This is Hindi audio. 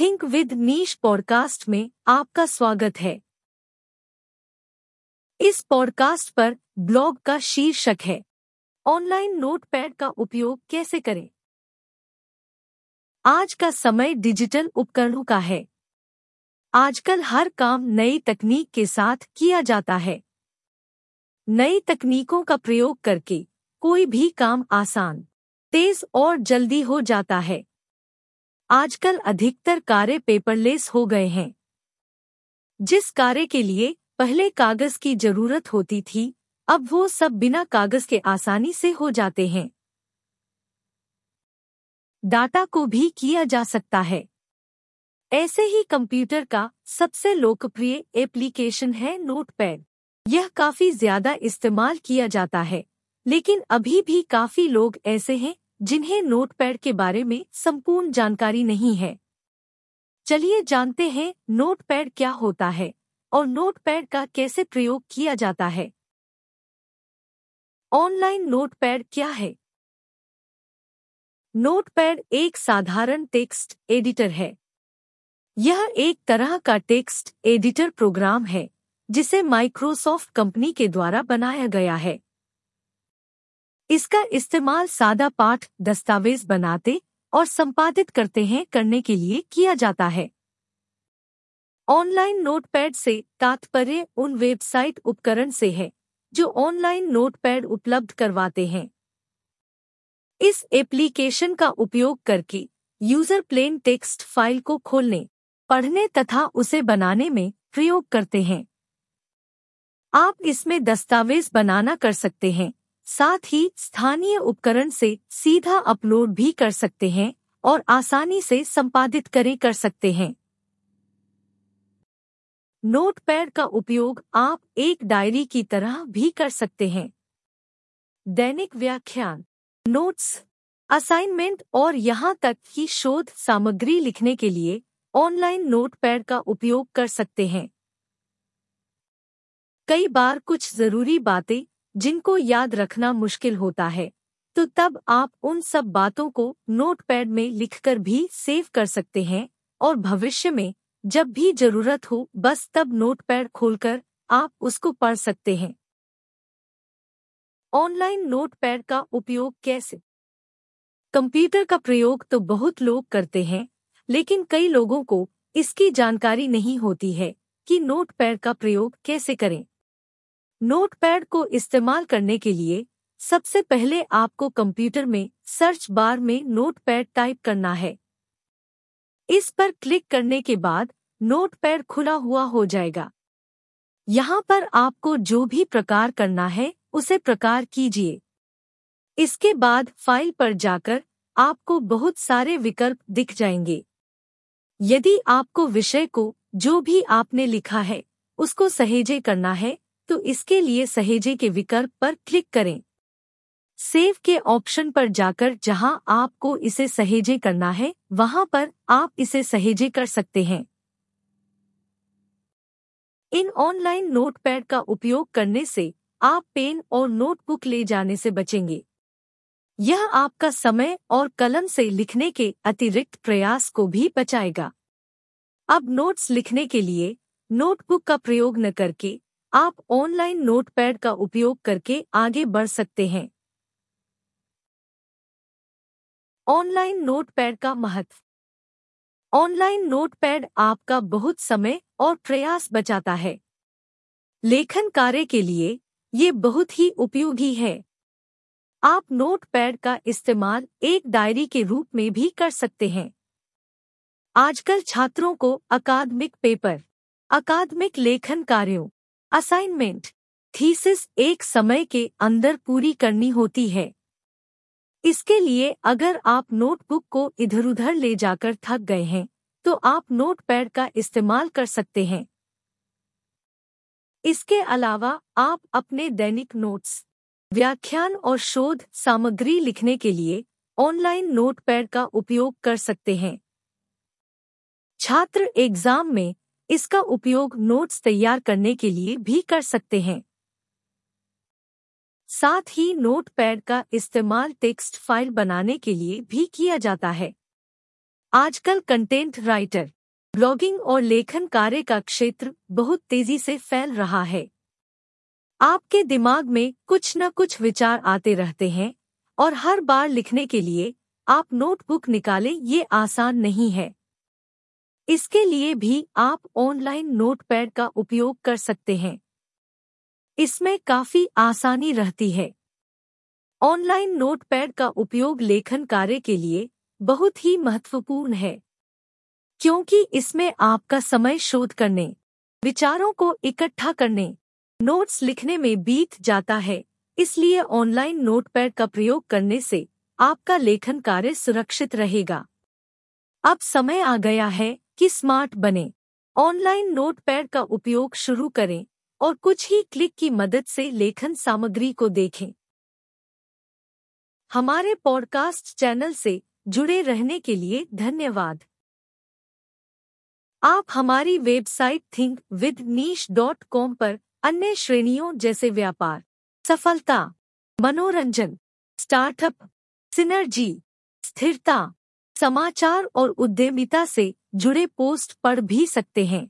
थिंक विद नीश पॉडकास्ट में आपका स्वागत है। इस पॉडकास्ट पर ब्लॉग का शीर्षक है। ऑनलाइन नोटपैड का उपयोग कैसे करें? आज का समय डिजिटल उपकरणों का है। आजकल हर काम नई तकनीक के साथ किया जाता है। नई तकनीकों का प्रयोग करके कोई भी काम आसान, तेज और जल्दी हो जाता है। आजकल अधिकतर कार्य पेपरलेस हो गए हैं। जिस कार्य के लिए पहले कागज़ की ज़रूरत होती थी, अब वो सब बिना कागज़ के आसानी से हो जाते हैं। डाटा को भी किया जा सकता है। ऐसे ही कंप्यूटर का सबसे लोकप्रिय एप्लीकेशन है नोटपैड। यह काफ़ी ज़्यादा इस्तेमाल किया जाता है, लेकिन अभी भी काफ़ी लोग ऐसे हैं जिन्हें नोटपैड के बारे में संपूर्ण जानकारी नहीं है। चलिए जानते हैं नोटपैड क्या होता है और नोटपैड का कैसे प्रयोग किया जाता है। ऑनलाइन नोटपैड क्या है? नोटपैड एक साधारण टेक्स्ट एडिटर है। यह एक तरह का टेक्स्ट एडिटर प्रोग्राम है, जिसे माइक्रोसॉफ्ट कंपनी के द्वारा बनाया गया है। इसका इस्तेमाल सादा पाठ, दस्तावेज़ बनाते और संपादित करते हैं, करने के लिए किया जाता है। ऑनलाइन नोटपैड से तात्पर्य उन वेबसाइट उपकरण से है, जो ऑनलाइन नोटपैड उपलब्ध करवाते हैं। इस एप्लीकेशन का उपयोग करके यूज़र प्लेन टेक्स्ट फ़ाइल को खोलने, पढ़ने तथा उसे बनाने में प्रयोग करते हैं। आप इसमें दस्तावेज़ बनाना कर सकते हैं। साथ ही स्थानीय उपकरण से सीधा अपलोड भी कर सकते हैं और आसानी से संपादित करें कर सकते हैं। नोटपैड का उपयोग आप एक डायरी की तरह भी कर सकते हैं। दैनिक व्याख्यान, नोट्स, असाइनमेंट और यहाँ तक कि शोध सामग्री लिखने के लिए ऑनलाइन नोटपैड का उपयोग कर सकते हैं। कई बार कुछ ज़रूरी बातें जिनको याद रखना मुश्किल होता है। तो तब आप उन सब बातों को नोटपैड में लिखकर भी सेव कर सकते हैं और भविष्य में, जब भी ज़रूरत हो, बस तब नोटपैड खोलकर आप उसको पढ़ सकते हैं। ऑनलाइन नोटपैड का उपयोग कैसे? कंप्यूटर का प्रयोग तो बहुत लोग करते हैं, लेकिन कई लोगों को इसकी जानकारी नहीं होती है कि नोटपैड का प्रयोग कैसे करें। नोटपैड को इस्तेमाल करने के लिए सबसे पहले आपको कंप्यूटर में सर्च बार में नोटपैड टाइप करना है। इस पर क्लिक करने के बाद नोटपैड खुला हुआ हो जाएगा। यहाँ पर आपको जो भी प्रकार करना है, उसे प्रकार कीजिए। इसके बाद फ़ाइल पर जाकर आपको बहुत सारे विकल्प दिख जाएँगे। यदि आपको विषय को जो भी आपने लिखा है, उसको सहेजे करना है तो इसके लिए सहेजे के विकल्प पर क्लिक करें। सेव के ऑप्शन पर जाकर जहाँ आपको इसे सहेजे करना है, वहाँ पर आप इसे सहेजे कर सकते हैं। इन ऑनलाइन नोटपैड का उपयोग करने से आप पेन और नोटबुक ले जाने से बचेंगे। यह आपका समय और कलम से लिखने के अतिरिक्त प्रयास को भी बचाएगा। अब नोट्स लिखने के लिए नोटबुक का प्रयोग न करके आप ऑनलाइन नोटपैड का उपयोग करके आगे बढ़ सकते हैं। ऑनलाइन नोटपैड का महत्व। ऑनलाइन नोटपैड आपका बहुत समय और प्रयास बचाता है। लेखन कार्य के लिए ये बहुत ही उपयोगी है। आप नोटपैड का इस्तेमाल एक डायरी के रूप में भी कर सकते हैं। आजकल छात्रों को अकादमिक पेपर, अकादमिक लेखन कार्यों असाइनमेंट, थीसिस एक समय के अंदर पूरी करनी होती है। इसके लिए अगर आप नोटबुक को इधर उधर ले जाकर थक गए हैं तो आप नोटपैड का इस्तेमाल कर सकते हैं। इसके अलावा आप अपने दैनिक नोट्स, व्याख्यान और शोध सामग्री लिखने के लिए ऑनलाइन नोटपैड का उपयोग कर सकते हैं। छात्र एग्ज़ाम में इसका उपयोग नोट्स तैयार करने के लिए भी कर सकते हैं। साथ ही नोटपैड का इस्तेमाल टेक्स्ट फ़ाइल बनाने के लिए भी किया जाता है। आजकल कंटेंट राइटर ब्लॉगिंग और लेखन कार्य का क्षेत्र बहुत तेज़ी से फैल रहा है। आपके दिमाग में कुछ न कुछ विचार आते रहते हैं और हर बार लिखने के लिए आप नोटबुक निकालें ये आसान नहीं है। इसके लिए भी आप ऑनलाइन नोटपैड का उपयोग कर सकते हैं। इसमें काफ़ी आसानी रहती है। ऑनलाइन नोटपैड का उपयोग लेखन कार्य के लिए बहुत ही महत्वपूर्ण है, क्योंकि इसमें आपका समय शोध करने, विचारों को इकट्ठा करने, नोट्स लिखने में बीत जाता है, इसलिए ऑनलाइन नोटपैड का प्रयोग करने से आपका लेखन कार्य सुरक्षित रहेगा। अब समय आ गया है कि स्मार्ट बने। ऑनलाइन नोटपैड का उपयोग शुरू करें और कुछ ही क्लिक की मदद से लेखन सामग्री को देखें। हमारे पॉडकास्ट चैनल से जुड़े रहने के लिए धन्यवाद। आप हमारी website Think With Niche dot com पर अन्य श्रेणियों जैसे व्यापार, सफलता, मनोरंजन, स्टार्टअप, सिनर्जी, स्थिरता, समाचार और उद्यमिता से जुड़े पोस्ट पढ़ भी सकते हैं।